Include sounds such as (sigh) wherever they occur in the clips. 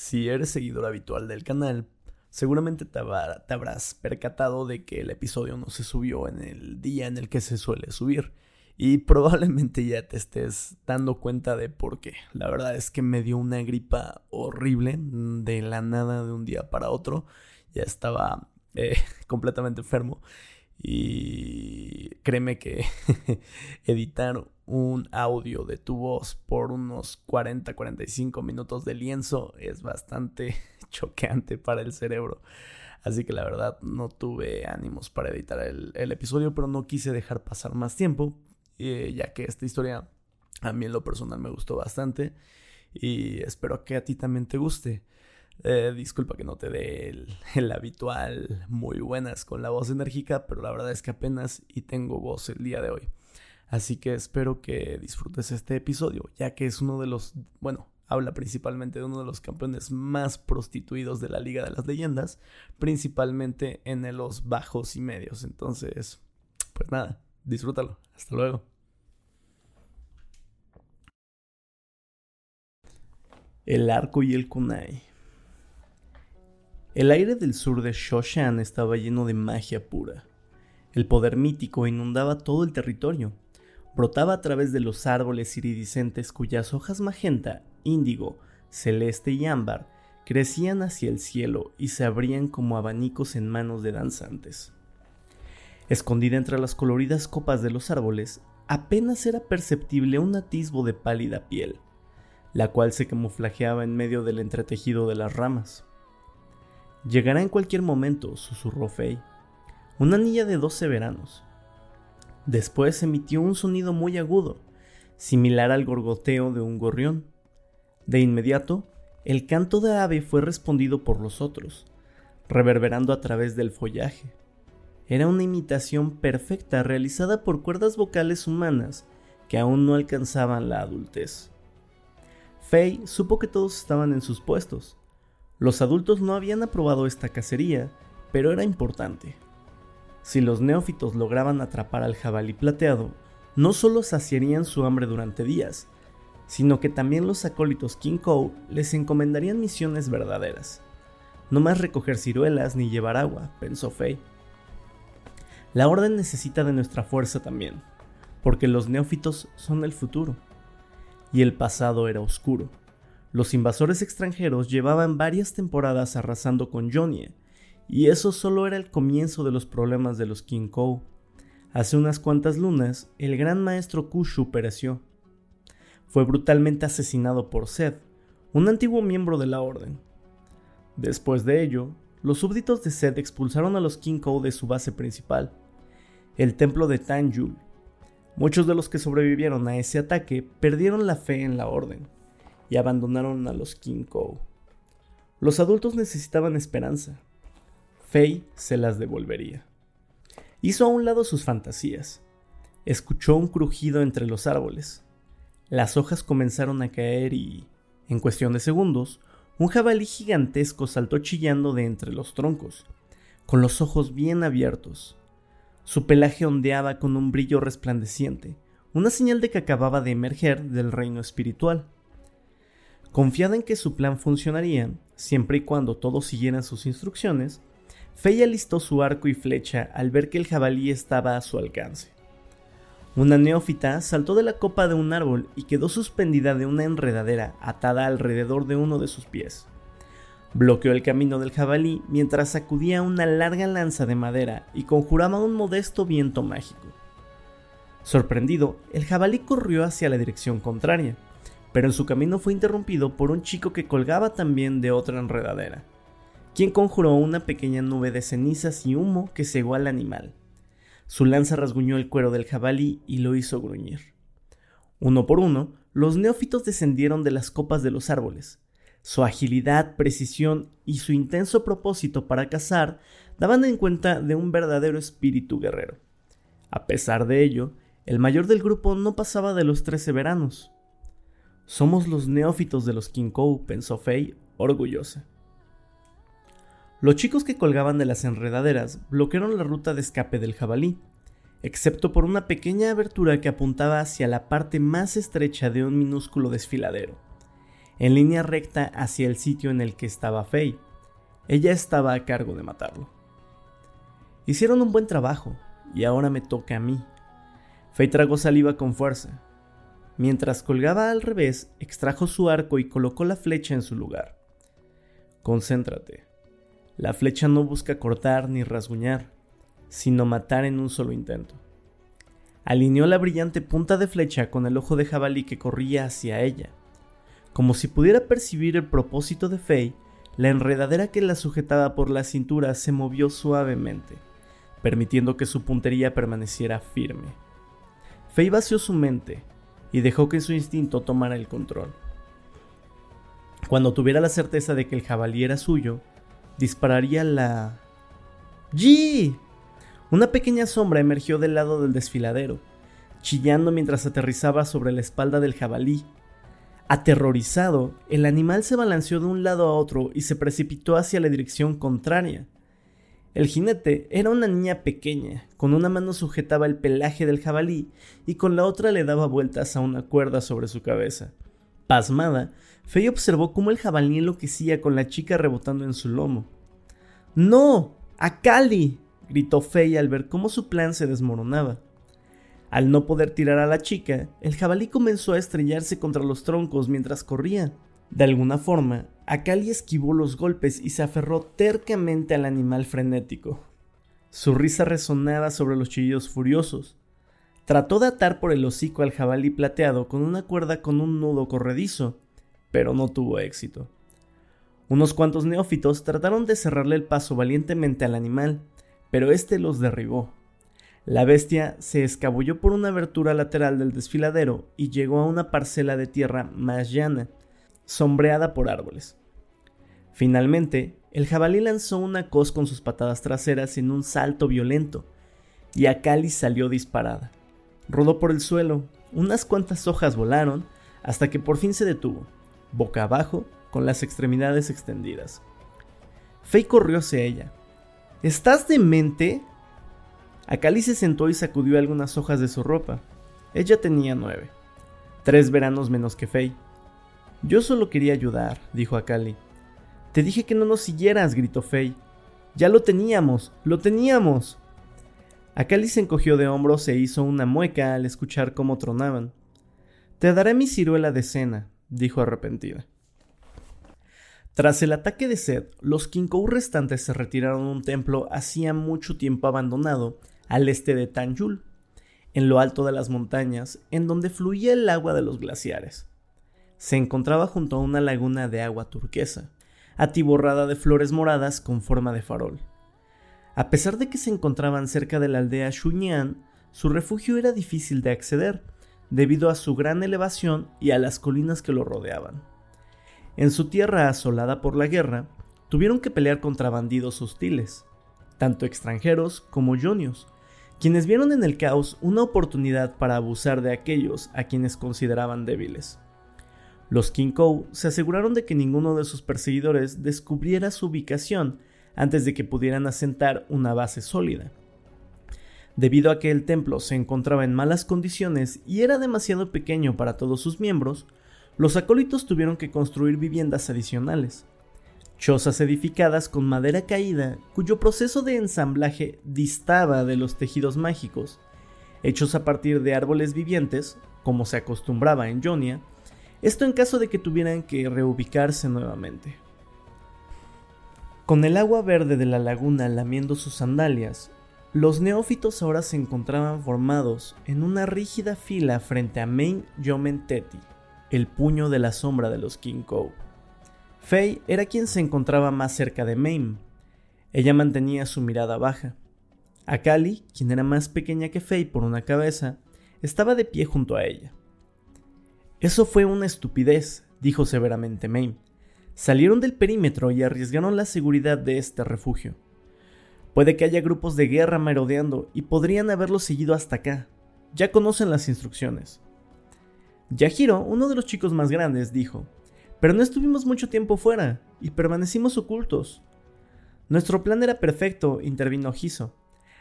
Si eres seguidor habitual del canal, seguramente te, habrás percatado de que el episodio no se subió en el día en el que se suele subir. Y probablemente ya te estés dando cuenta de por qué. La verdad es que me dio una gripa horrible de la nada de un día para otro. Ya estaba eh, (laughs) completamente enfermo. Y créeme que (laughs) editar un audio de tu voz por unos 40-45 minutos de lienzo es bastante (laughs) choqueante para el cerebro. Así que la verdad no tuve ánimos para editar el, episodio, pero no quise dejar pasar más tiempo, eh, ya que esta historia a mí en lo personal me gustó bastante y espero que a ti también te guste. Eh, disculpa que no te dé el, habitual muy buenas con la voz enérgica, pero la verdad es que apenas y tengo voz el día de hoy. Así que espero que disfrutes este episodio, ya que es uno de los, bueno, habla principalmente de uno de los campeones más prostituidos de la Liga de las Leyendas, principalmente en los bajos y medios. Entonces, pues nada, disfrútalo. Hasta luego. El arco y el kunai. El aire del sur de Shoshan estaba lleno de magia pura. El poder mítico inundaba todo el territorio brotaba a través de los árboles iridiscentes cuyas hojas magenta, índigo, celeste y ámbar crecían hacia el cielo y se abrían como abanicos en manos de danzantes. Escondida entre las coloridas copas de los árboles, apenas era perceptible un atisbo de pálida piel, la cual se camuflajeaba en medio del entretejido de las ramas. Llegará en cualquier momento, susurró Fey. Una niña de doce veranos, Después emitió un sonido muy agudo, similar al gorgoteo de un gorrión. De inmediato, el canto de ave fue respondido por los otros, reverberando a través del follaje. Era una imitación perfecta realizada por cuerdas vocales humanas que aún no alcanzaban la adultez. Faye supo que todos estaban en sus puestos. Los adultos no habían aprobado esta cacería, pero era importante. Si los neófitos lograban atrapar al jabalí plateado, no solo saciarían su hambre durante días, sino que también los acólitos King Kou les encomendarían misiones verdaderas. No más recoger ciruelas ni llevar agua, pensó Fei. La orden necesita de nuestra fuerza también, porque los neófitos son el futuro. Y el pasado era oscuro. Los invasores extranjeros llevaban varias temporadas arrasando con Jonie, y eso solo era el comienzo de los problemas de los Kou. Hace unas cuantas lunas, el gran maestro Kushu pereció. Fue brutalmente asesinado por Seth, un antiguo miembro de la orden. Después de ello, los súbditos de Seth expulsaron a los Kou de su base principal, el templo de Tanjul. Muchos de los que sobrevivieron a ese ataque perdieron la fe en la orden y abandonaron a los Kou. Los adultos necesitaban esperanza, Faye se las devolvería. Hizo a un lado sus fantasías. Escuchó un crujido entre los árboles. Las hojas comenzaron a caer y, en cuestión de segundos, un jabalí gigantesco saltó chillando de entre los troncos, con los ojos bien abiertos. Su pelaje ondeaba con un brillo resplandeciente, una señal de que acababa de emerger del reino espiritual. Confiada en que su plan funcionaría, siempre y cuando todos siguieran sus instrucciones, Fey alistó su arco y flecha al ver que el jabalí estaba a su alcance. Una neófita saltó de la copa de un árbol y quedó suspendida de una enredadera atada alrededor de uno de sus pies. Bloqueó el camino del jabalí mientras sacudía una larga lanza de madera y conjuraba un modesto viento mágico. Sorprendido, el jabalí corrió hacia la dirección contraria, pero en su camino fue interrumpido por un chico que colgaba también de otra enredadera quien conjuró una pequeña nube de cenizas y humo que cegó al animal. Su lanza rasguñó el cuero del jabalí y lo hizo gruñir. Uno por uno, los neófitos descendieron de las copas de los árboles. Su agilidad, precisión y su intenso propósito para cazar daban en cuenta de un verdadero espíritu guerrero. A pesar de ello, el mayor del grupo no pasaba de los trece veranos. Somos los neófitos de los Kinkou, pensó Fei, orgullosa. Los chicos que colgaban de las enredaderas bloquearon la ruta de escape del jabalí, excepto por una pequeña abertura que apuntaba hacia la parte más estrecha de un minúsculo desfiladero. en línea recta hacia el sitio en el que estaba Faye. Ella estaba a cargo de matarlo. Hicieron un buen trabajo, y ahora me toca a mí. Faye tragó saliva con fuerza. Mientras colgaba al revés, extrajo su arco y colocó la flecha en su lugar. Concéntrate. La flecha no busca cortar ni rasguñar, sino matar en un solo intento. Alineó la brillante punta de flecha con el ojo de jabalí que corría hacia ella. Como si pudiera percibir el propósito de Faye, la enredadera que la sujetaba por la cintura se movió suavemente, permitiendo que su puntería permaneciera firme. Faye vació su mente y dejó que su instinto tomara el control. Cuando tuviera la certeza de que el jabalí era suyo, dispararía la... ¡G! Una pequeña sombra emergió del lado del desfiladero, chillando mientras aterrizaba sobre la espalda del jabalí. Aterrorizado, el animal se balanceó de un lado a otro y se precipitó hacia la dirección contraria. El jinete era una niña pequeña, con una mano sujetaba el pelaje del jabalí y con la otra le daba vueltas a una cuerda sobre su cabeza. Pasmada, Faye observó cómo el jabalí enloquecía con la chica rebotando en su lomo. ¡No! ¡A Cali! gritó Faye al ver cómo su plan se desmoronaba. Al no poder tirar a la chica, el jabalí comenzó a estrellarse contra los troncos mientras corría. De alguna forma, Akali esquivó los golpes y se aferró tercamente al animal frenético. Su risa resonaba sobre los chillidos furiosos. Trató de atar por el hocico al jabalí plateado con una cuerda con un nudo corredizo, pero no tuvo éxito. Unos cuantos neófitos trataron de cerrarle el paso valientemente al animal, pero éste los derribó. La bestia se escabulló por una abertura lateral del desfiladero y llegó a una parcela de tierra más llana, sombreada por árboles. Finalmente, el jabalí lanzó una cos con sus patadas traseras en un salto violento, y Akali salió disparada. Rodó por el suelo, unas cuantas hojas volaron, hasta que por fin se detuvo, boca abajo, con las extremidades extendidas. Faye corrió hacia ella. ¿Estás demente? Akali se sentó y sacudió algunas hojas de su ropa. Ella tenía nueve. Tres veranos menos que Faye. Yo solo quería ayudar, dijo Akali. Te dije que no nos siguieras, gritó Faye. Ya lo teníamos, lo teníamos. Akali se encogió de hombros e hizo una mueca al escuchar cómo tronaban. Te daré mi ciruela de cena, dijo arrepentida. Tras el ataque de Seth, los Kinkou restantes se retiraron a un templo hacía mucho tiempo abandonado al este de Tanjul, en lo alto de las montañas, en donde fluía el agua de los glaciares. Se encontraba junto a una laguna de agua turquesa, atiborrada de flores moradas con forma de farol. A pesar de que se encontraban cerca de la aldea Shunyan, su refugio era difícil de acceder, debido a su gran elevación y a las colinas que lo rodeaban. En su tierra asolada por la guerra, tuvieron que pelear contra bandidos hostiles, tanto extranjeros como yonios, quienes vieron en el caos una oportunidad para abusar de aquellos a quienes consideraban débiles. Los Kinkou se aseguraron de que ninguno de sus perseguidores descubriera su ubicación antes de que pudieran asentar una base sólida. Debido a que el templo se encontraba en malas condiciones y era demasiado pequeño para todos sus miembros, los acólitos tuvieron que construir viviendas adicionales. Chozas edificadas con madera caída, cuyo proceso de ensamblaje distaba de los tejidos mágicos, hechos a partir de árboles vivientes, como se acostumbraba en Jonia, esto en caso de que tuvieran que reubicarse nuevamente. Con el agua verde de la laguna lamiendo sus sandalias, los neófitos ahora se encontraban formados en una rígida fila frente a Main Yomen Teti, el puño de la sombra de los Kinkou. Fei era quien se encontraba más cerca de Main. Ella mantenía su mirada baja. Akali, quien era más pequeña que Fei por una cabeza, estaba de pie junto a ella. Eso fue una estupidez, dijo severamente Maine. Salieron del perímetro y arriesgaron la seguridad de este refugio. Puede que haya grupos de guerra merodeando y podrían haberlo seguido hasta acá. Ya conocen las instrucciones. Yahiro, uno de los chicos más grandes, dijo, pero no estuvimos mucho tiempo fuera y permanecimos ocultos. Nuestro plan era perfecto, intervino Hiso,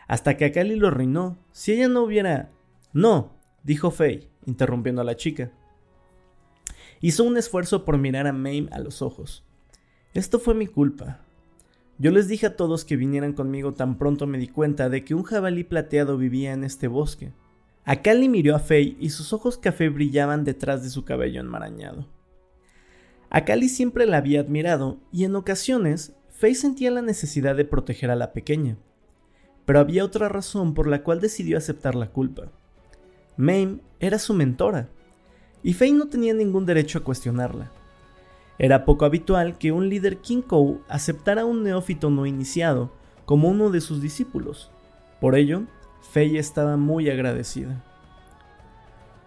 hasta que Akali lo arruinó. Si ella no hubiera... No, dijo Faye, interrumpiendo a la chica. Hizo un esfuerzo por mirar a Mame a los ojos. Esto fue mi culpa. Yo les dije a todos que vinieran conmigo tan pronto me di cuenta de que un jabalí plateado vivía en este bosque. Akali miró a Faye y sus ojos café brillaban detrás de su cabello enmarañado. Akali siempre la había admirado y en ocasiones Faye sentía la necesidad de proteger a la pequeña. Pero había otra razón por la cual decidió aceptar la culpa. Mame era su mentora y Faye no tenía ningún derecho a cuestionarla. Era poco habitual que un líder Kinkou aceptara a un neófito no iniciado como uno de sus discípulos. Por ello, Faye estaba muy agradecida.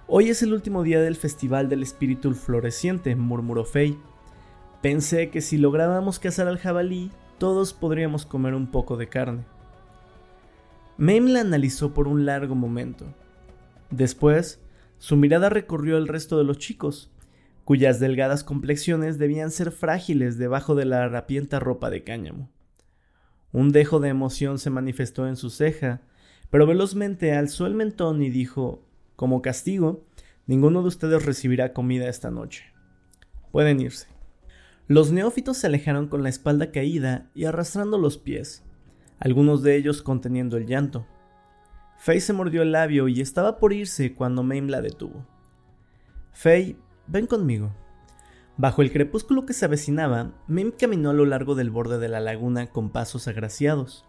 Hoy es el último día del Festival del Espíritu Floreciente, murmuró Faye. Pensé que si lográbamos cazar al jabalí, todos podríamos comer un poco de carne. Mame la analizó por un largo momento. Después, su mirada recorrió el resto de los chicos, cuyas delgadas complexiones debían ser frágiles debajo de la harapienta ropa de cáñamo. Un dejo de emoción se manifestó en su ceja, pero velozmente alzó el mentón y dijo, como castigo, ninguno de ustedes recibirá comida esta noche. Pueden irse. Los neófitos se alejaron con la espalda caída y arrastrando los pies, algunos de ellos conteniendo el llanto. Faye se mordió el labio y estaba por irse cuando Mame la detuvo. Faye, ven conmigo. Bajo el crepúsculo que se avecinaba, Mame caminó a lo largo del borde de la laguna con pasos agraciados,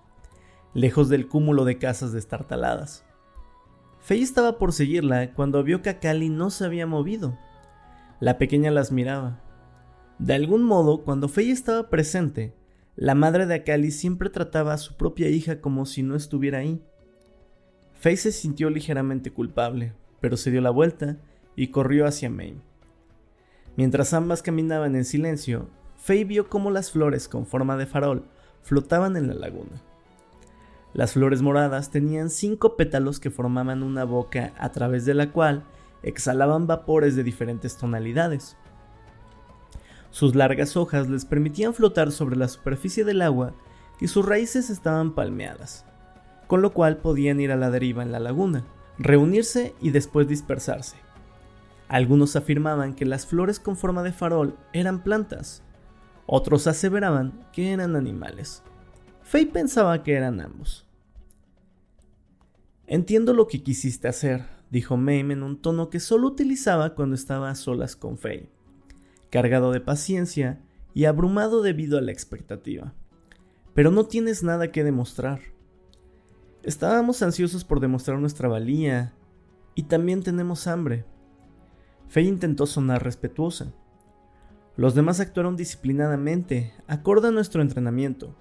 lejos del cúmulo de casas destartaladas. Faye estaba por seguirla cuando vio que Akali no se había movido. La pequeña las miraba. De algún modo, cuando Faye estaba presente, la madre de Akali siempre trataba a su propia hija como si no estuviera ahí. Faye se sintió ligeramente culpable, pero se dio la vuelta y corrió hacia Mame. Mientras ambas caminaban en silencio, Faye vio cómo las flores con forma de farol flotaban en la laguna. Las flores moradas tenían cinco pétalos que formaban una boca a través de la cual exhalaban vapores de diferentes tonalidades. Sus largas hojas les permitían flotar sobre la superficie del agua y sus raíces estaban palmeadas con lo cual podían ir a la deriva en la laguna, reunirse y después dispersarse. Algunos afirmaban que las flores con forma de farol eran plantas, otros aseveraban que eran animales. Faye pensaba que eran ambos. Entiendo lo que quisiste hacer, dijo Mame en un tono que solo utilizaba cuando estaba a solas con Faye, cargado de paciencia y abrumado debido a la expectativa. Pero no tienes nada que demostrar. Estábamos ansiosos por demostrar nuestra valía y también tenemos hambre. Faye intentó sonar respetuosa. Los demás actuaron disciplinadamente, acorde a nuestro entrenamiento.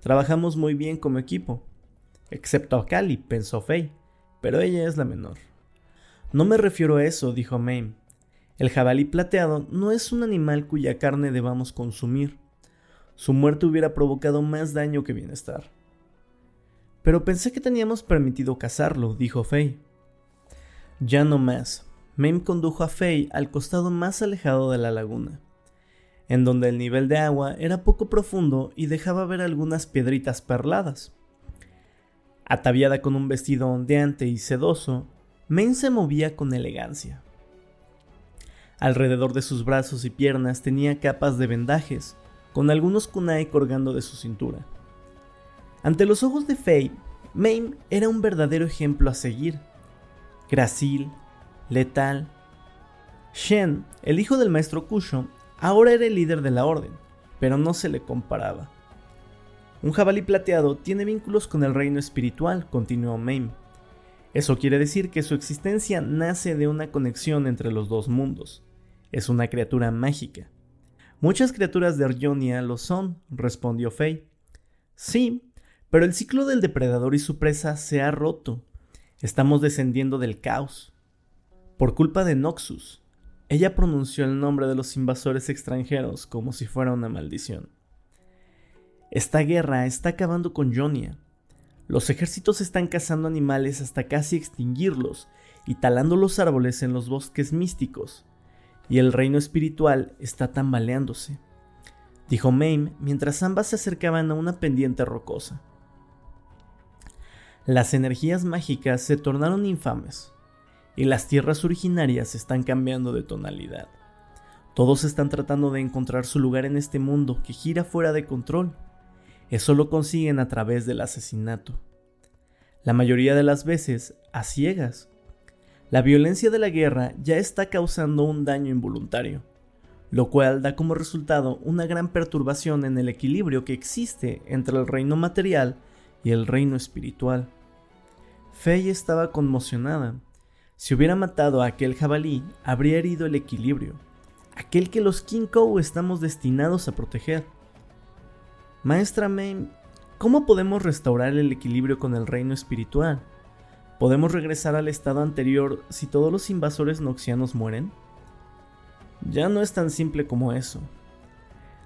Trabajamos muy bien como equipo. Excepto a Cali, pensó Faye, pero ella es la menor. No me refiero a eso, dijo Mame. El jabalí plateado no es un animal cuya carne debamos consumir. Su muerte hubiera provocado más daño que bienestar. Pero pensé que teníamos permitido cazarlo, dijo Faye. Ya no más. Mame condujo a Faye al costado más alejado de la laguna, en donde el nivel de agua era poco profundo y dejaba ver algunas piedritas perladas. Ataviada con un vestido ondeante y sedoso, Mame se movía con elegancia. Alrededor de sus brazos y piernas tenía capas de vendajes, con algunos kunai colgando de su cintura. Ante los ojos de Faye, Mame era un verdadero ejemplo a seguir. Gracil, letal. Shen, el hijo del maestro Kusho, ahora era el líder de la orden, pero no se le comparaba. Un jabalí plateado tiene vínculos con el reino espiritual, continuó Mame. Eso quiere decir que su existencia nace de una conexión entre los dos mundos. Es una criatura mágica. Muchas criaturas de Arjonia lo son, respondió Faye. Sí, pero el ciclo del depredador y su presa se ha roto. Estamos descendiendo del caos. Por culpa de Noxus. Ella pronunció el nombre de los invasores extranjeros como si fuera una maldición. Esta guerra está acabando con Jonia. Los ejércitos están cazando animales hasta casi extinguirlos y talando los árboles en los bosques místicos, y el reino espiritual está tambaleándose, dijo Mame mientras ambas se acercaban a una pendiente rocosa. Las energías mágicas se tornaron infames y las tierras originarias están cambiando de tonalidad. Todos están tratando de encontrar su lugar en este mundo que gira fuera de control. Eso lo consiguen a través del asesinato. La mayoría de las veces a ciegas. La violencia de la guerra ya está causando un daño involuntario, lo cual da como resultado una gran perturbación en el equilibrio que existe entre el reino material y el reino espiritual. Faye estaba conmocionada. Si hubiera matado a aquel jabalí, habría herido el equilibrio, aquel que los Kinkou estamos destinados a proteger. Maestra May, ¿cómo podemos restaurar el equilibrio con el reino espiritual? ¿Podemos regresar al estado anterior si todos los invasores noxianos mueren? Ya no es tan simple como eso.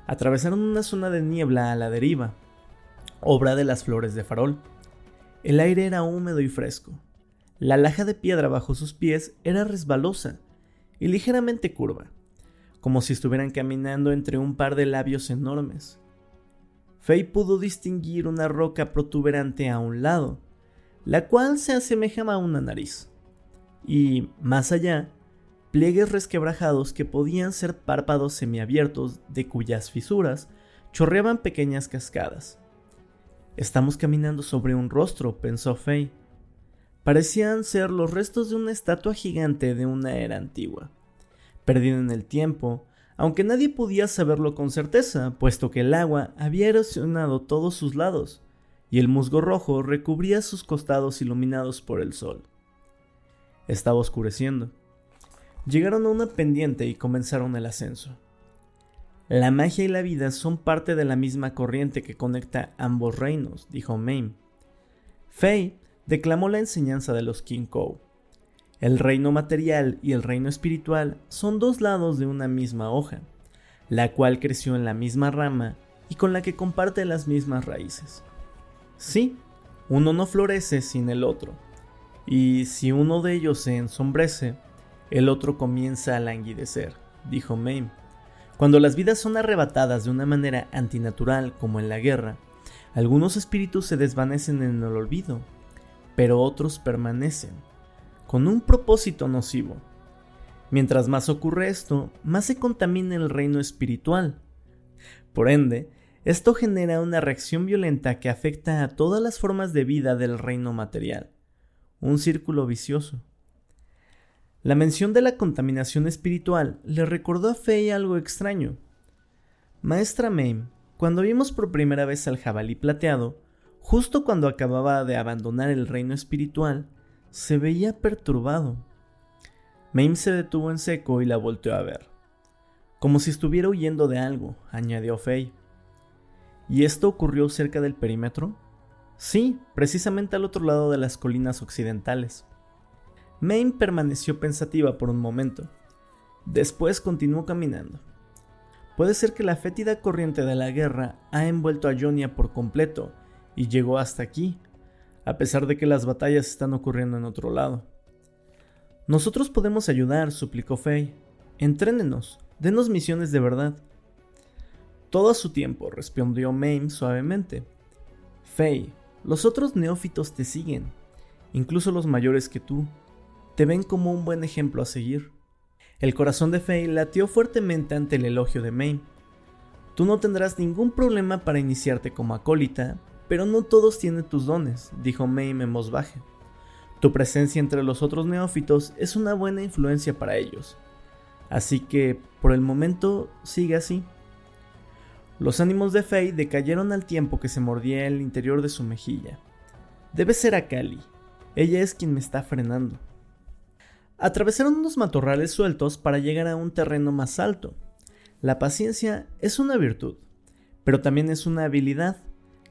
Atravesaron una zona de niebla a la deriva, obra de las flores de farol. El aire era húmedo y fresco. La laja de piedra bajo sus pies era resbalosa y ligeramente curva, como si estuvieran caminando entre un par de labios enormes. Faye pudo distinguir una roca protuberante a un lado, la cual se asemejaba a una nariz. Y, más allá, pliegues resquebrajados que podían ser párpados semiabiertos de cuyas fisuras chorreaban pequeñas cascadas. Estamos caminando sobre un rostro, pensó Faye. Parecían ser los restos de una estatua gigante de una era antigua, perdida en el tiempo, aunque nadie podía saberlo con certeza, puesto que el agua había erosionado todos sus lados y el musgo rojo recubría sus costados iluminados por el sol. Estaba oscureciendo. Llegaron a una pendiente y comenzaron el ascenso. La magia y la vida son parte de la misma corriente que conecta ambos reinos, dijo Mame. Fei declamó la enseñanza de los Kou. El reino material y el reino espiritual son dos lados de una misma hoja, la cual creció en la misma rama y con la que comparte las mismas raíces. Sí, uno no florece sin el otro, y si uno de ellos se ensombrece, el otro comienza a languidecer, dijo Mame. Cuando las vidas son arrebatadas de una manera antinatural como en la guerra, algunos espíritus se desvanecen en el olvido, pero otros permanecen, con un propósito nocivo. Mientras más ocurre esto, más se contamina el reino espiritual. Por ende, esto genera una reacción violenta que afecta a todas las formas de vida del reino material. Un círculo vicioso. La mención de la contaminación espiritual le recordó a Faye algo extraño. Maestra Mame, cuando vimos por primera vez al jabalí plateado, justo cuando acababa de abandonar el reino espiritual, se veía perturbado. Mame se detuvo en seco y la volteó a ver. Como si estuviera huyendo de algo, añadió Faye. ¿Y esto ocurrió cerca del perímetro? Sí, precisamente al otro lado de las colinas occidentales. Maine permaneció pensativa por un momento. Después continuó caminando. Puede ser que la fétida corriente de la guerra ha envuelto a Jonia por completo y llegó hasta aquí, a pesar de que las batallas están ocurriendo en otro lado. Nosotros podemos ayudar, suplicó Faye. Entrénenos, denos misiones de verdad. Todo a su tiempo, respondió Mame suavemente. Faye, los otros neófitos te siguen, incluso los mayores que tú. Te ven como un buen ejemplo a seguir. El corazón de Faye latió fuertemente ante el elogio de Mame. Tú no tendrás ningún problema para iniciarte como acólita, pero no todos tienen tus dones, dijo Mame en voz baja. Tu presencia entre los otros neófitos es una buena influencia para ellos. Así que, por el momento, sigue así. Los ánimos de Faye decayeron al tiempo que se mordía el interior de su mejilla. Debe ser a Cali. Ella es quien me está frenando. Atravesaron unos matorrales sueltos para llegar a un terreno más alto. La paciencia es una virtud, pero también es una habilidad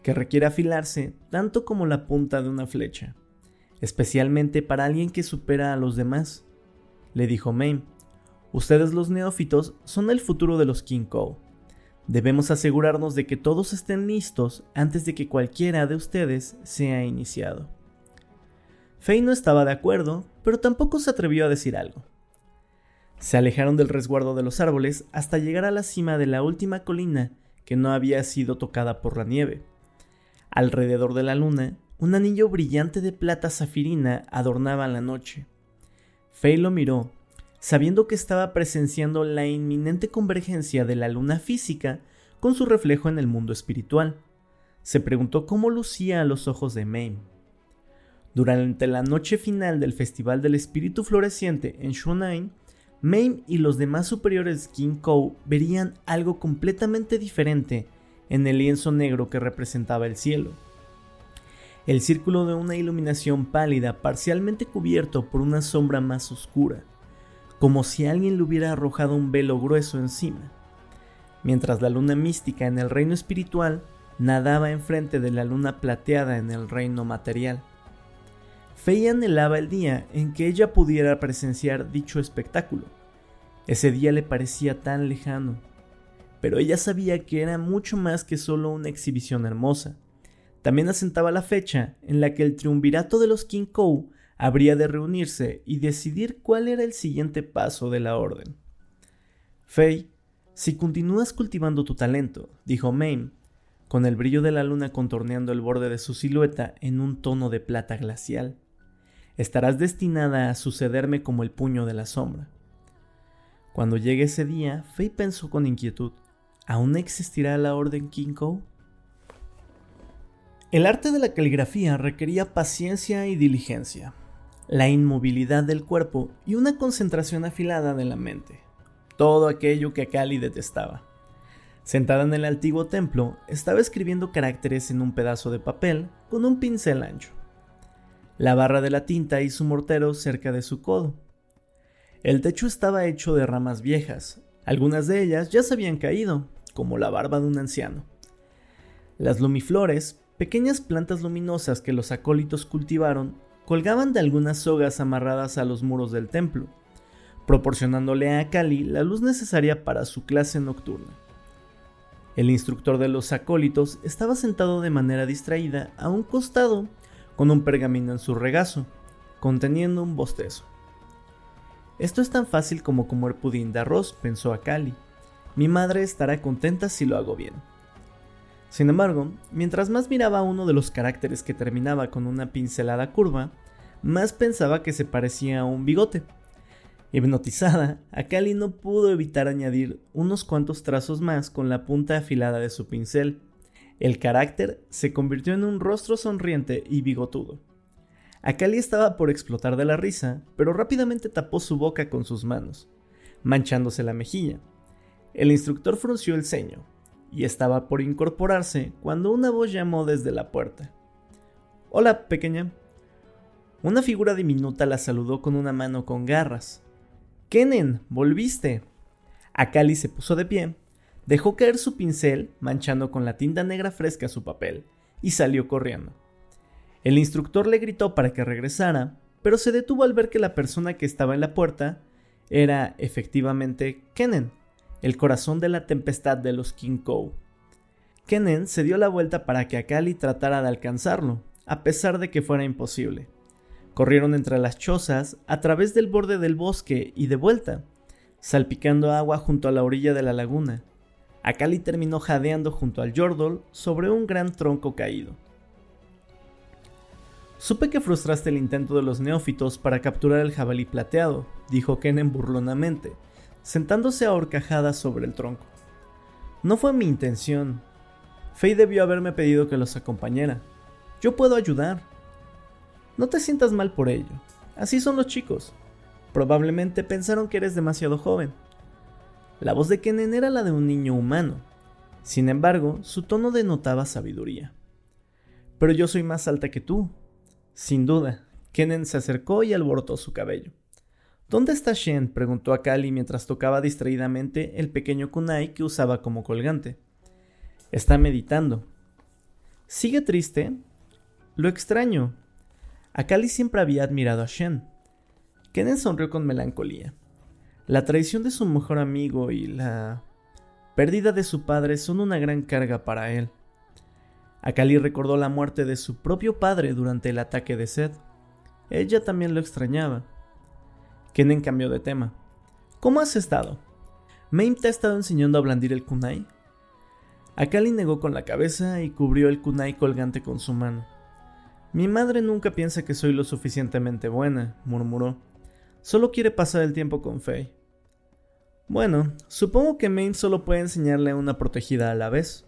que requiere afilarse tanto como la punta de una flecha, especialmente para alguien que supera a los demás. Le dijo Mame, ustedes los neófitos son el futuro de los King Cole. Debemos asegurarnos de que todos estén listos antes de que cualquiera de ustedes sea iniciado. Faye no estaba de acuerdo, pero tampoco se atrevió a decir algo. Se alejaron del resguardo de los árboles hasta llegar a la cima de la última colina que no había sido tocada por la nieve. Alrededor de la luna, un anillo brillante de plata zafirina adornaba la noche. Faye lo miró, sabiendo que estaba presenciando la inminente convergencia de la luna física con su reflejo en el mundo espiritual. Se preguntó cómo lucía a los ojos de Mame. Durante la noche final del Festival del Espíritu Floreciente en Shunain, Mame y los demás superiores Kou verían algo completamente diferente en el lienzo negro que representaba el cielo. El círculo de una iluminación pálida parcialmente cubierto por una sombra más oscura, como si alguien le hubiera arrojado un velo grueso encima, mientras la luna mística en el reino espiritual nadaba enfrente de la luna plateada en el reino material. Fey anhelaba el día en que ella pudiera presenciar dicho espectáculo. Ese día le parecía tan lejano, pero ella sabía que era mucho más que solo una exhibición hermosa. También asentaba la fecha en la que el triunvirato de los King Kou habría de reunirse y decidir cuál era el siguiente paso de la orden. Fei, si continúas cultivando tu talento, dijo Mame, con el brillo de la luna contorneando el borde de su silueta en un tono de plata glacial, estarás destinada a sucederme como el puño de la sombra. Cuando llegue ese día, Fei pensó con inquietud. ¿Aún existirá la Orden Kinko? El arte de la caligrafía requería paciencia y diligencia, la inmovilidad del cuerpo y una concentración afilada de la mente. Todo aquello que Akali detestaba. Sentada en el antiguo templo, estaba escribiendo caracteres en un pedazo de papel con un pincel ancho. La barra de la tinta y su mortero cerca de su codo. El techo estaba hecho de ramas viejas, algunas de ellas ya se habían caído, como la barba de un anciano. Las lumiflores, pequeñas plantas luminosas que los acólitos cultivaron, colgaban de algunas sogas amarradas a los muros del templo, proporcionándole a Kali la luz necesaria para su clase nocturna. El instructor de los acólitos estaba sentado de manera distraída a un costado con un pergamino en su regazo, conteniendo un bostezo. Esto es tan fácil como comer pudín de arroz, pensó Akali. Mi madre estará contenta si lo hago bien. Sin embargo, mientras más miraba uno de los caracteres que terminaba con una pincelada curva, más pensaba que se parecía a un bigote. Hipnotizada, Akali no pudo evitar añadir unos cuantos trazos más con la punta afilada de su pincel. El carácter se convirtió en un rostro sonriente y bigotudo. Akali estaba por explotar de la risa, pero rápidamente tapó su boca con sus manos, manchándose la mejilla. El instructor frunció el ceño y estaba por incorporarse cuando una voz llamó desde la puerta. Hola, pequeña. Una figura diminuta la saludó con una mano con garras. Kenen, volviste. Akali se puso de pie, dejó caer su pincel, manchando con la tinta negra fresca su papel, y salió corriendo. El instructor le gritó para que regresara, pero se detuvo al ver que la persona que estaba en la puerta era efectivamente Kenen el corazón de la tempestad de los Kou. Kenen se dio la vuelta para que Akali tratara de alcanzarlo, a pesar de que fuera imposible. Corrieron entre las chozas, a través del borde del bosque y de vuelta, salpicando agua junto a la orilla de la laguna. Akali terminó jadeando junto al Yordle sobre un gran tronco caído. Supe que frustraste el intento de los neófitos para capturar el jabalí plateado, dijo Kenen burlonamente, sentándose a horcajadas sobre el tronco. No fue mi intención. Faye debió haberme pedido que los acompañara. Yo puedo ayudar. No te sientas mal por ello. Así son los chicos. Probablemente pensaron que eres demasiado joven. La voz de Kenen era la de un niño humano. Sin embargo, su tono denotaba sabiduría. Pero yo soy más alta que tú. Sin duda, Kenen se acercó y alborotó su cabello. ¿Dónde está Shen? preguntó a Kali mientras tocaba distraídamente el pequeño kunai que usaba como colgante. Está meditando. ¿Sigue triste? Lo extraño. Akali siempre había admirado a Shen. Kenen sonrió con melancolía. La traición de su mejor amigo y la pérdida de su padre son una gran carga para él. Akali recordó la muerte de su propio padre durante el ataque de Seth. Ella también lo extrañaba. Kenen cambió de tema. ¿Cómo has estado? ¿Mame te ha estado enseñando a blandir el kunai? Akali negó con la cabeza y cubrió el kunai colgante con su mano. Mi madre nunca piensa que soy lo suficientemente buena, murmuró. Solo quiere pasar el tiempo con Faye. Bueno, supongo que Maine solo puede enseñarle a una protegida a la vez.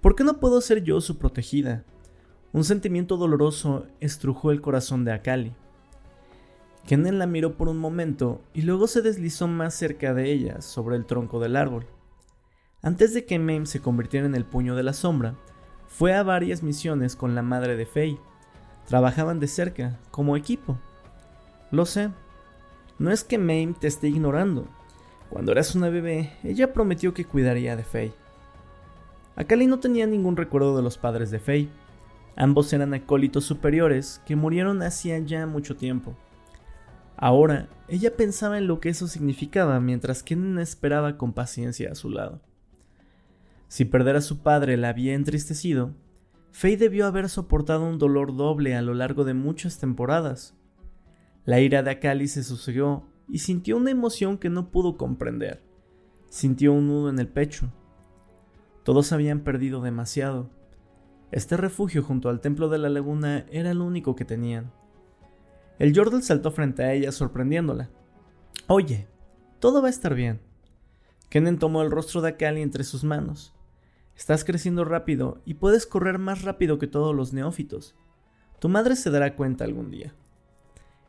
¿Por qué no puedo ser yo su protegida? Un sentimiento doloroso estrujó el corazón de Akali. Kennen la miró por un momento y luego se deslizó más cerca de ella, sobre el tronco del árbol. Antes de que Mame se convirtiera en el puño de la sombra, fue a varias misiones con la madre de Faye. Trabajaban de cerca, como equipo. Lo sé. No es que Mame te esté ignorando. Cuando eras una bebé, ella prometió que cuidaría de Faye. Akali no tenía ningún recuerdo de los padres de Faye. Ambos eran acólitos superiores que murieron hacía ya mucho tiempo. Ahora, ella pensaba en lo que eso significaba mientras Kennen esperaba con paciencia a su lado. Si perder a su padre la había entristecido, Faye debió haber soportado un dolor doble a lo largo de muchas temporadas. La ira de Akali se sosegó y sintió una emoción que no pudo comprender. Sintió un nudo en el pecho. Todos habían perdido demasiado. Este refugio junto al templo de la laguna era el único que tenían. El Jordal saltó frente a ella sorprendiéndola. Oye, todo va a estar bien. Kennen tomó el rostro de Akali entre sus manos. Estás creciendo rápido y puedes correr más rápido que todos los neófitos. Tu madre se dará cuenta algún día.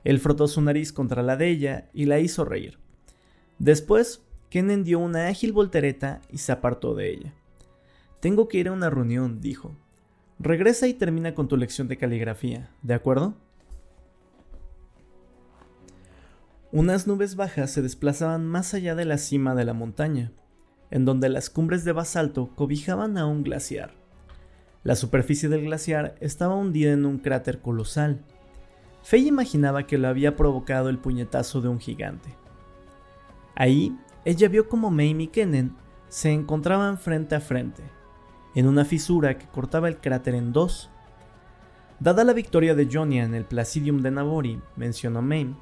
Él frotó su nariz contra la de ella y la hizo reír. Después, Kennen dio una ágil voltereta y se apartó de ella. Tengo que ir a una reunión, dijo. Regresa y termina con tu lección de caligrafía, ¿de acuerdo? Unas nubes bajas se desplazaban más allá de la cima de la montaña, en donde las cumbres de basalto cobijaban a un glaciar. La superficie del glaciar estaba hundida en un cráter colosal. Faye imaginaba que lo había provocado el puñetazo de un gigante. Ahí, ella vio como Mamie y Kennen se encontraban frente a frente, en una fisura que cortaba el cráter en dos. Dada la victoria de Jonia en el Placidium de Nabori, mencionó Mame,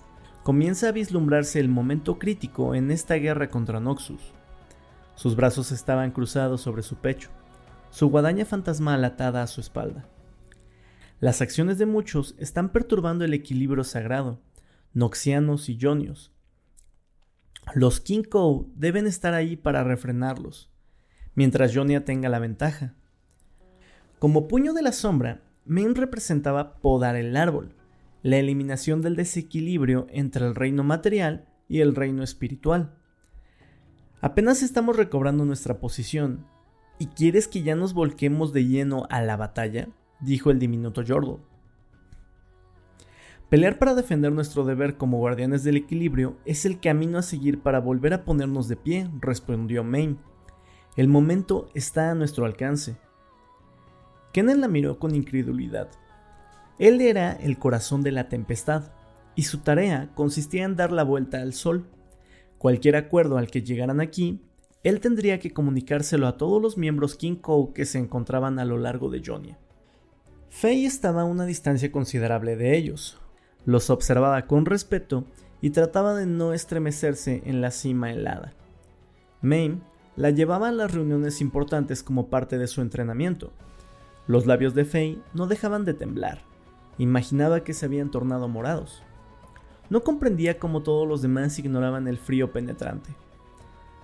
comienza a vislumbrarse el momento crítico en esta guerra contra Noxus. Sus brazos estaban cruzados sobre su pecho, su guadaña fantasmal atada a su espalda. Las acciones de muchos están perturbando el equilibrio sagrado, noxianos y jonios. Los Kinkou deben estar ahí para refrenarlos, mientras Jonia tenga la ventaja. Como puño de la sombra, Main representaba podar el árbol, la eliminación del desequilibrio entre el reino material y el reino espiritual. Apenas estamos recobrando nuestra posición. ¿Y quieres que ya nos volquemos de lleno a la batalla? Dijo el diminuto Yordle. Pelear para defender nuestro deber como guardianes del equilibrio es el camino a seguir para volver a ponernos de pie, respondió Maine. El momento está a nuestro alcance. Kennen la miró con incredulidad. Él era el corazón de la tempestad, y su tarea consistía en dar la vuelta al sol. Cualquier acuerdo al que llegaran aquí, él tendría que comunicárselo a todos los miembros King Kou que se encontraban a lo largo de Jonia. Faye estaba a una distancia considerable de ellos. Los observaba con respeto y trataba de no estremecerse en la cima helada. Mame la llevaba a las reuniones importantes como parte de su entrenamiento. Los labios de Faye no dejaban de temblar. Imaginaba que se habían tornado morados. No comprendía cómo todos los demás ignoraban el frío penetrante.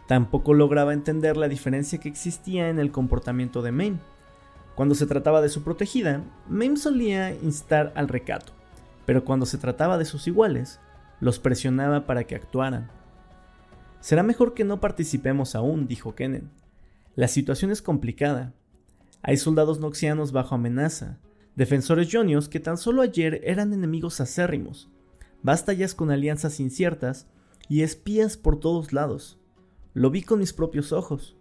Tampoco lograba entender la diferencia que existía en el comportamiento de Mame. Cuando se trataba de su protegida, Mame solía instar al recato, pero cuando se trataba de sus iguales, los presionaba para que actuaran. Será mejor que no participemos aún, dijo Kennen. La situación es complicada. Hay soldados noxianos bajo amenaza, defensores jonios que tan solo ayer eran enemigos acérrimos, batallas con alianzas inciertas y espías por todos lados. Lo vi con mis propios ojos.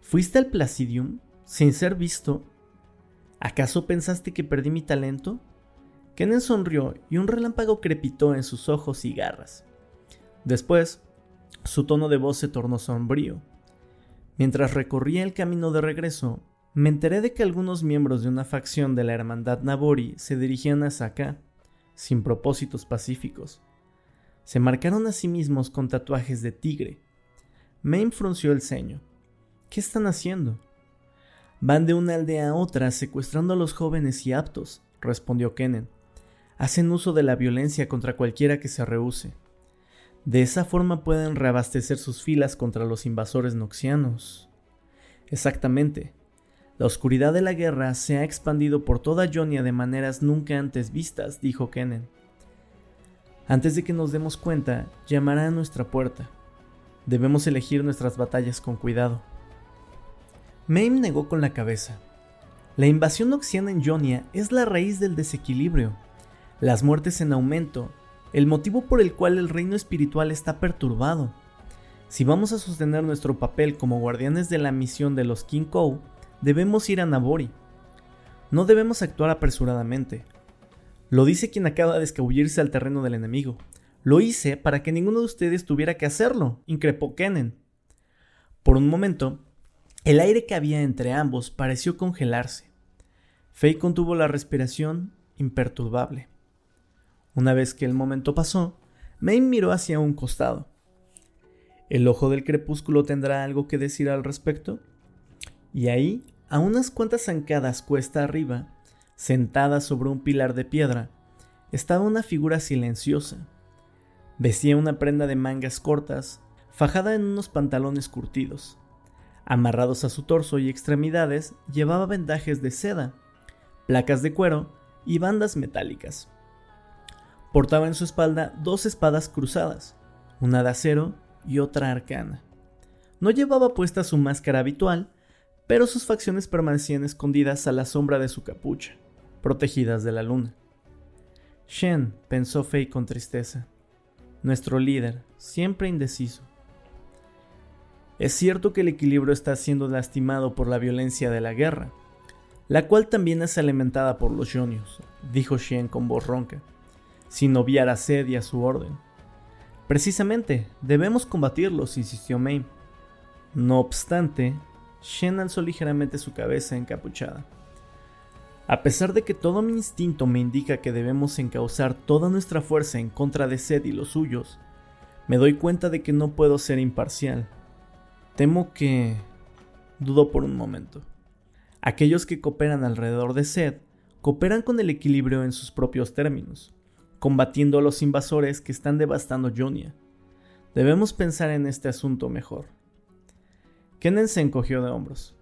¿Fuiste al Placidium sin ser visto? ¿Acaso pensaste que perdí mi talento? Kennen sonrió y un relámpago crepitó en sus ojos y garras. Después, su tono de voz se tornó sombrío. Mientras recorría el camino de regreso, me enteré de que algunos miembros de una facción de la Hermandad Nabori se dirigían hacia acá, sin propósitos pacíficos. Se marcaron a sí mismos con tatuajes de tigre. Maine frunció el ceño. ¿Qué están haciendo? Van de una aldea a otra secuestrando a los jóvenes y aptos, respondió Kennen. hacen uso de la violencia contra cualquiera que se rehúse. De esa forma pueden reabastecer sus filas contra los invasores noxianos. Exactamente. La oscuridad de la guerra se ha expandido por toda Jonia de maneras nunca antes vistas, dijo Kennen. Antes de que nos demos cuenta, llamará a nuestra puerta. Debemos elegir nuestras batallas con cuidado. Maim negó con la cabeza. La invasión noxiana en Jonia es la raíz del desequilibrio, las muertes en aumento, el motivo por el cual el reino espiritual está perturbado. Si vamos a sostener nuestro papel como guardianes de la misión de los King Kou, debemos ir a Nabori. No debemos actuar apresuradamente. Lo dice quien acaba de escabullirse al terreno del enemigo. Lo hice para que ninguno de ustedes tuviera que hacerlo, increpó Kennen. Por un momento, el aire que había entre ambos pareció congelarse. Fei contuvo la respiración imperturbable. Una vez que el momento pasó, Maine miró hacia un costado. ¿El ojo del crepúsculo tendrá algo que decir al respecto? Y ahí, a unas cuantas zancadas cuesta arriba, sentada sobre un pilar de piedra, estaba una figura silenciosa. Vestía una prenda de mangas cortas, fajada en unos pantalones curtidos. Amarrados a su torso y extremidades llevaba vendajes de seda, placas de cuero y bandas metálicas. Portaba en su espalda dos espadas cruzadas, una de acero y otra arcana. No llevaba puesta su máscara habitual, pero sus facciones permanecían escondidas a la sombra de su capucha, protegidas de la luna. Shen, pensó Fei con tristeza, nuestro líder, siempre indeciso. Es cierto que el equilibrio está siendo lastimado por la violencia de la guerra, la cual también es alimentada por los Yonios, dijo Shen con voz ronca sin obviar a Sed y a su orden. Precisamente, debemos combatirlos, insistió May. No obstante, Shen alzó ligeramente su cabeza encapuchada. A pesar de que todo mi instinto me indica que debemos encauzar toda nuestra fuerza en contra de Sed y los suyos, me doy cuenta de que no puedo ser imparcial. Temo que... Dudo por un momento. Aquellos que cooperan alrededor de Sed cooperan con el equilibrio en sus propios términos combatiendo a los invasores que están devastando Jonia. Debemos pensar en este asunto mejor. Kennen se encogió de hombros.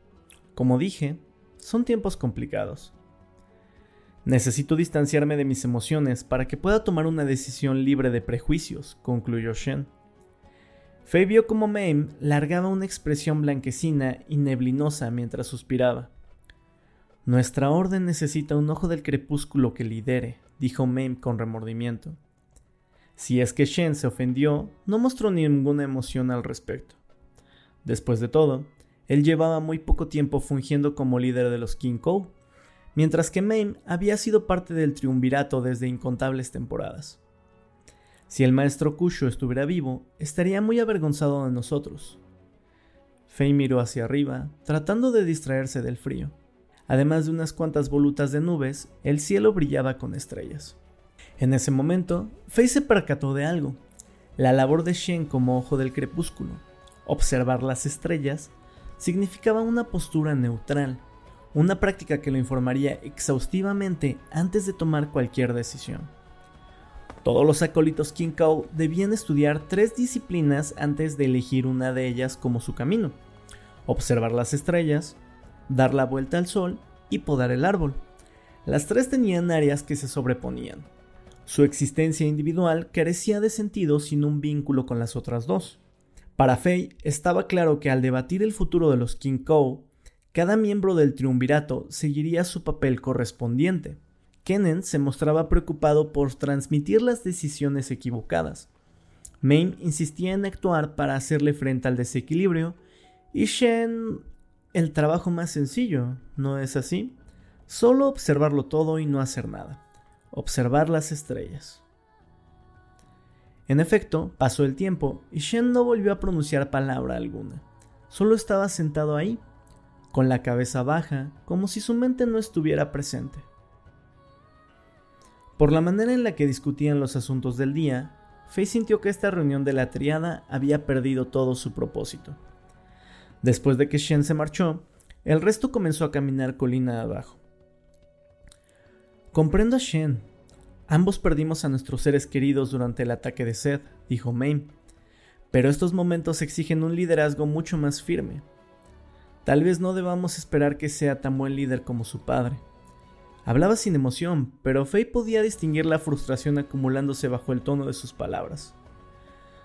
Como dije, son tiempos complicados. Necesito distanciarme de mis emociones para que pueda tomar una decisión libre de prejuicios, concluyó Shen. Fei vio como Mame largaba una expresión blanquecina y neblinosa mientras suspiraba. Nuestra orden necesita un ojo del crepúsculo que lidere, dijo Mame con remordimiento. Si es que Shen se ofendió, no mostró ninguna emoción al respecto. Después de todo, él llevaba muy poco tiempo fungiendo como líder de los King Kou, mientras que Mame había sido parte del triunvirato desde incontables temporadas. Si el maestro Kusho estuviera vivo, estaría muy avergonzado de nosotros. Fei miró hacia arriba, tratando de distraerse del frío. Además de unas cuantas volutas de nubes, el cielo brillaba con estrellas. En ese momento, Fei se percató de algo. La labor de Shen como ojo del crepúsculo, observar las estrellas, significaba una postura neutral, una práctica que lo informaría exhaustivamente antes de tomar cualquier decisión. Todos los acólitos Kinkao debían estudiar tres disciplinas antes de elegir una de ellas como su camino. Observar las estrellas, dar la vuelta al sol y podar el árbol. Las tres tenían áreas que se sobreponían. Su existencia individual carecía de sentido sin un vínculo con las otras dos. Para Fei estaba claro que al debatir el futuro de los King Kou, cada miembro del triunvirato seguiría su papel correspondiente. Kennen se mostraba preocupado por transmitir las decisiones equivocadas. Main insistía en actuar para hacerle frente al desequilibrio y Shen el trabajo más sencillo, ¿no es así? Solo observarlo todo y no hacer nada. Observar las estrellas. En efecto, pasó el tiempo y Shen no volvió a pronunciar palabra alguna. Solo estaba sentado ahí, con la cabeza baja, como si su mente no estuviera presente. Por la manera en la que discutían los asuntos del día, Fei sintió que esta reunión de la triada había perdido todo su propósito. Después de que Shen se marchó, el resto comenzó a caminar colina abajo. Comprendo a Shen. Ambos perdimos a nuestros seres queridos durante el ataque de Seth, dijo Mame. Pero estos momentos exigen un liderazgo mucho más firme. Tal vez no debamos esperar que sea tan buen líder como su padre. Hablaba sin emoción, pero Faye podía distinguir la frustración acumulándose bajo el tono de sus palabras.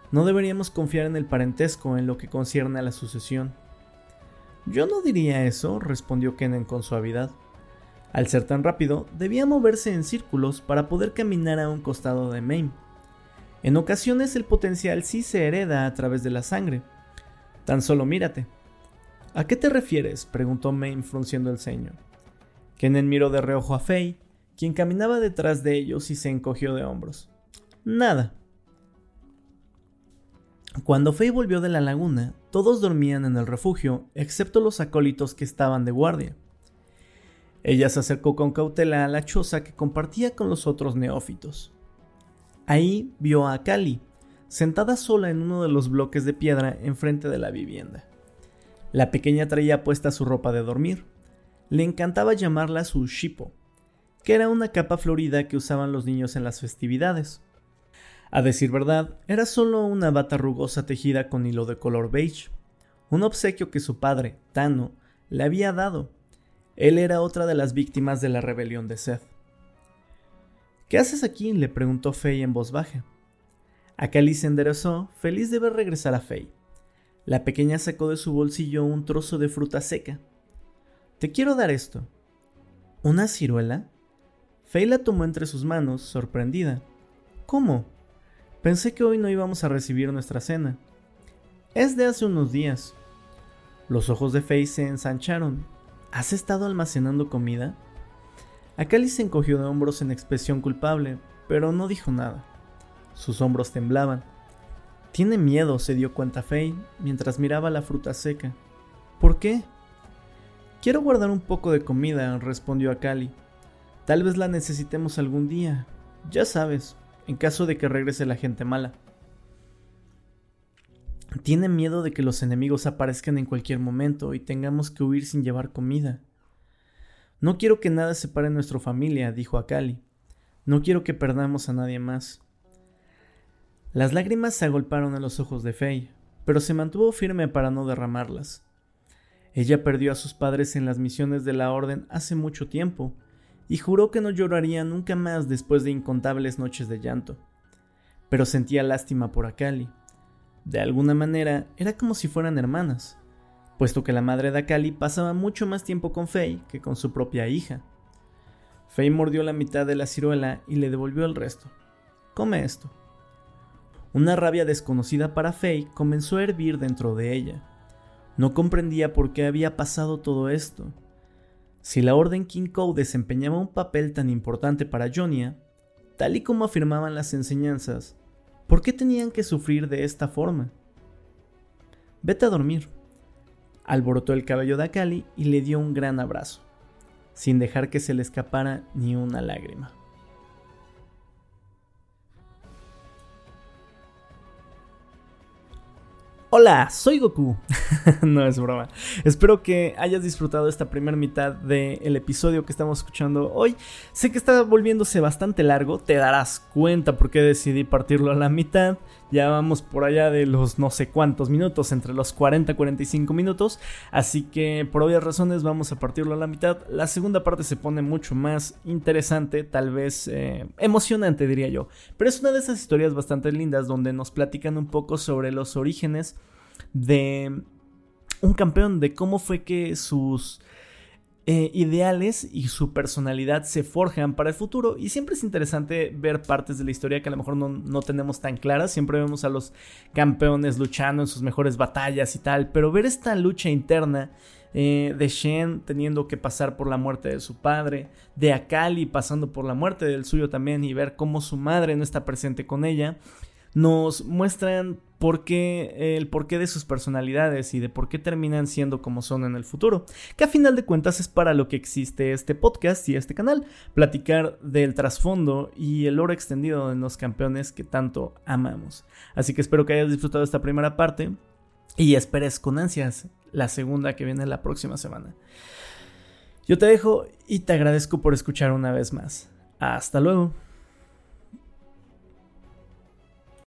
No deberíamos confiar en el parentesco en lo que concierne a la sucesión. Yo no diría eso, respondió Kennen con suavidad. Al ser tan rápido, debía moverse en círculos para poder caminar a un costado de Mame. En ocasiones el potencial sí se hereda a través de la sangre. Tan solo mírate. ¿A qué te refieres? preguntó Mame frunciendo el ceño. Kennen miró de reojo a Faye, quien caminaba detrás de ellos y se encogió de hombros. Nada. Cuando Faye volvió de la laguna, todos dormían en el refugio, excepto los acólitos que estaban de guardia. Ella se acercó con cautela a la choza que compartía con los otros neófitos. Ahí vio a Kali, sentada sola en uno de los bloques de piedra enfrente de la vivienda. La pequeña traía puesta su ropa de dormir. Le encantaba llamarla su shipo, que era una capa florida que usaban los niños en las festividades. A decir verdad, era solo una bata rugosa tejida con hilo de color beige, un obsequio que su padre, Tano, le había dado él era otra de las víctimas de la rebelión de Seth. ¿Qué haces aquí? le preguntó Faye en voz baja. Akali se enderezó, feliz de ver regresar a Faye. La pequeña sacó de su bolsillo un trozo de fruta seca. Te quiero dar esto. ¿Una ciruela? Faye la tomó entre sus manos, sorprendida. ¿Cómo? Pensé que hoy no íbamos a recibir nuestra cena. Es de hace unos días. Los ojos de Faye se ensancharon. ¿Has estado almacenando comida? Akali se encogió de hombros en expresión culpable, pero no dijo nada. Sus hombros temblaban. Tiene miedo, se dio cuenta Faye mientras miraba la fruta seca. ¿Por qué? Quiero guardar un poco de comida, respondió Akali. Tal vez la necesitemos algún día. Ya sabes, en caso de que regrese la gente mala. Tiene miedo de que los enemigos aparezcan en cualquier momento y tengamos que huir sin llevar comida. No quiero que nada separe nuestra familia, dijo Akali. No quiero que perdamos a nadie más. Las lágrimas se agolparon a los ojos de Faye, pero se mantuvo firme para no derramarlas. Ella perdió a sus padres en las misiones de la Orden hace mucho tiempo, y juró que no lloraría nunca más después de incontables noches de llanto. Pero sentía lástima por Akali de alguna manera, era como si fueran hermanas, puesto que la madre de Akali pasaba mucho más tiempo con Faye que con su propia hija. Faye mordió la mitad de la ciruela y le devolvió el resto. Come esto. Una rabia desconocida para Faye comenzó a hervir dentro de ella. No comprendía por qué había pasado todo esto. Si la Orden King Kou desempeñaba un papel tan importante para Jonia, tal y como afirmaban las enseñanzas, ¿Por qué tenían que sufrir de esta forma? Vete a dormir. Alborotó el cabello de Akali y le dio un gran abrazo, sin dejar que se le escapara ni una lágrima. Hola, soy Goku. (laughs) no es broma. Espero que hayas disfrutado esta primera mitad del episodio que estamos escuchando hoy. Sé que está volviéndose bastante largo, te darás cuenta por qué decidí partirlo a la mitad. Ya vamos por allá de los no sé cuántos minutos, entre los 40 y 45 minutos. Así que por obvias razones vamos a partirlo a la mitad. La segunda parte se pone mucho más interesante, tal vez eh, emocionante diría yo. Pero es una de esas historias bastante lindas donde nos platican un poco sobre los orígenes de un campeón, de cómo fue que sus eh, ideales y su personalidad se forjan para el futuro. Y siempre es interesante ver partes de la historia que a lo mejor no, tenemos tan claras. Siempre vemos a los campeones luchando en sus mejores batallas y tal. Pero ver esta lucha interna eh, de Shen teniendo que pasar por la muerte de su padre, de Akali pasando por la muerte del suyo también y ver cómo su madre no está presente con ella nos muestran por qué, el porqué de sus personalidades y de por qué terminan siendo como son en el futuro. Que a final de cuentas es para lo que existe este podcast y este canal, platicar del trasfondo y el oro extendido de los campeones que tanto amamos. Así que espero que hayas disfrutado esta primera parte y esperes con ansias la segunda que viene la próxima semana. Yo te dejo y te agradezco por escuchar una vez más. Hasta luego.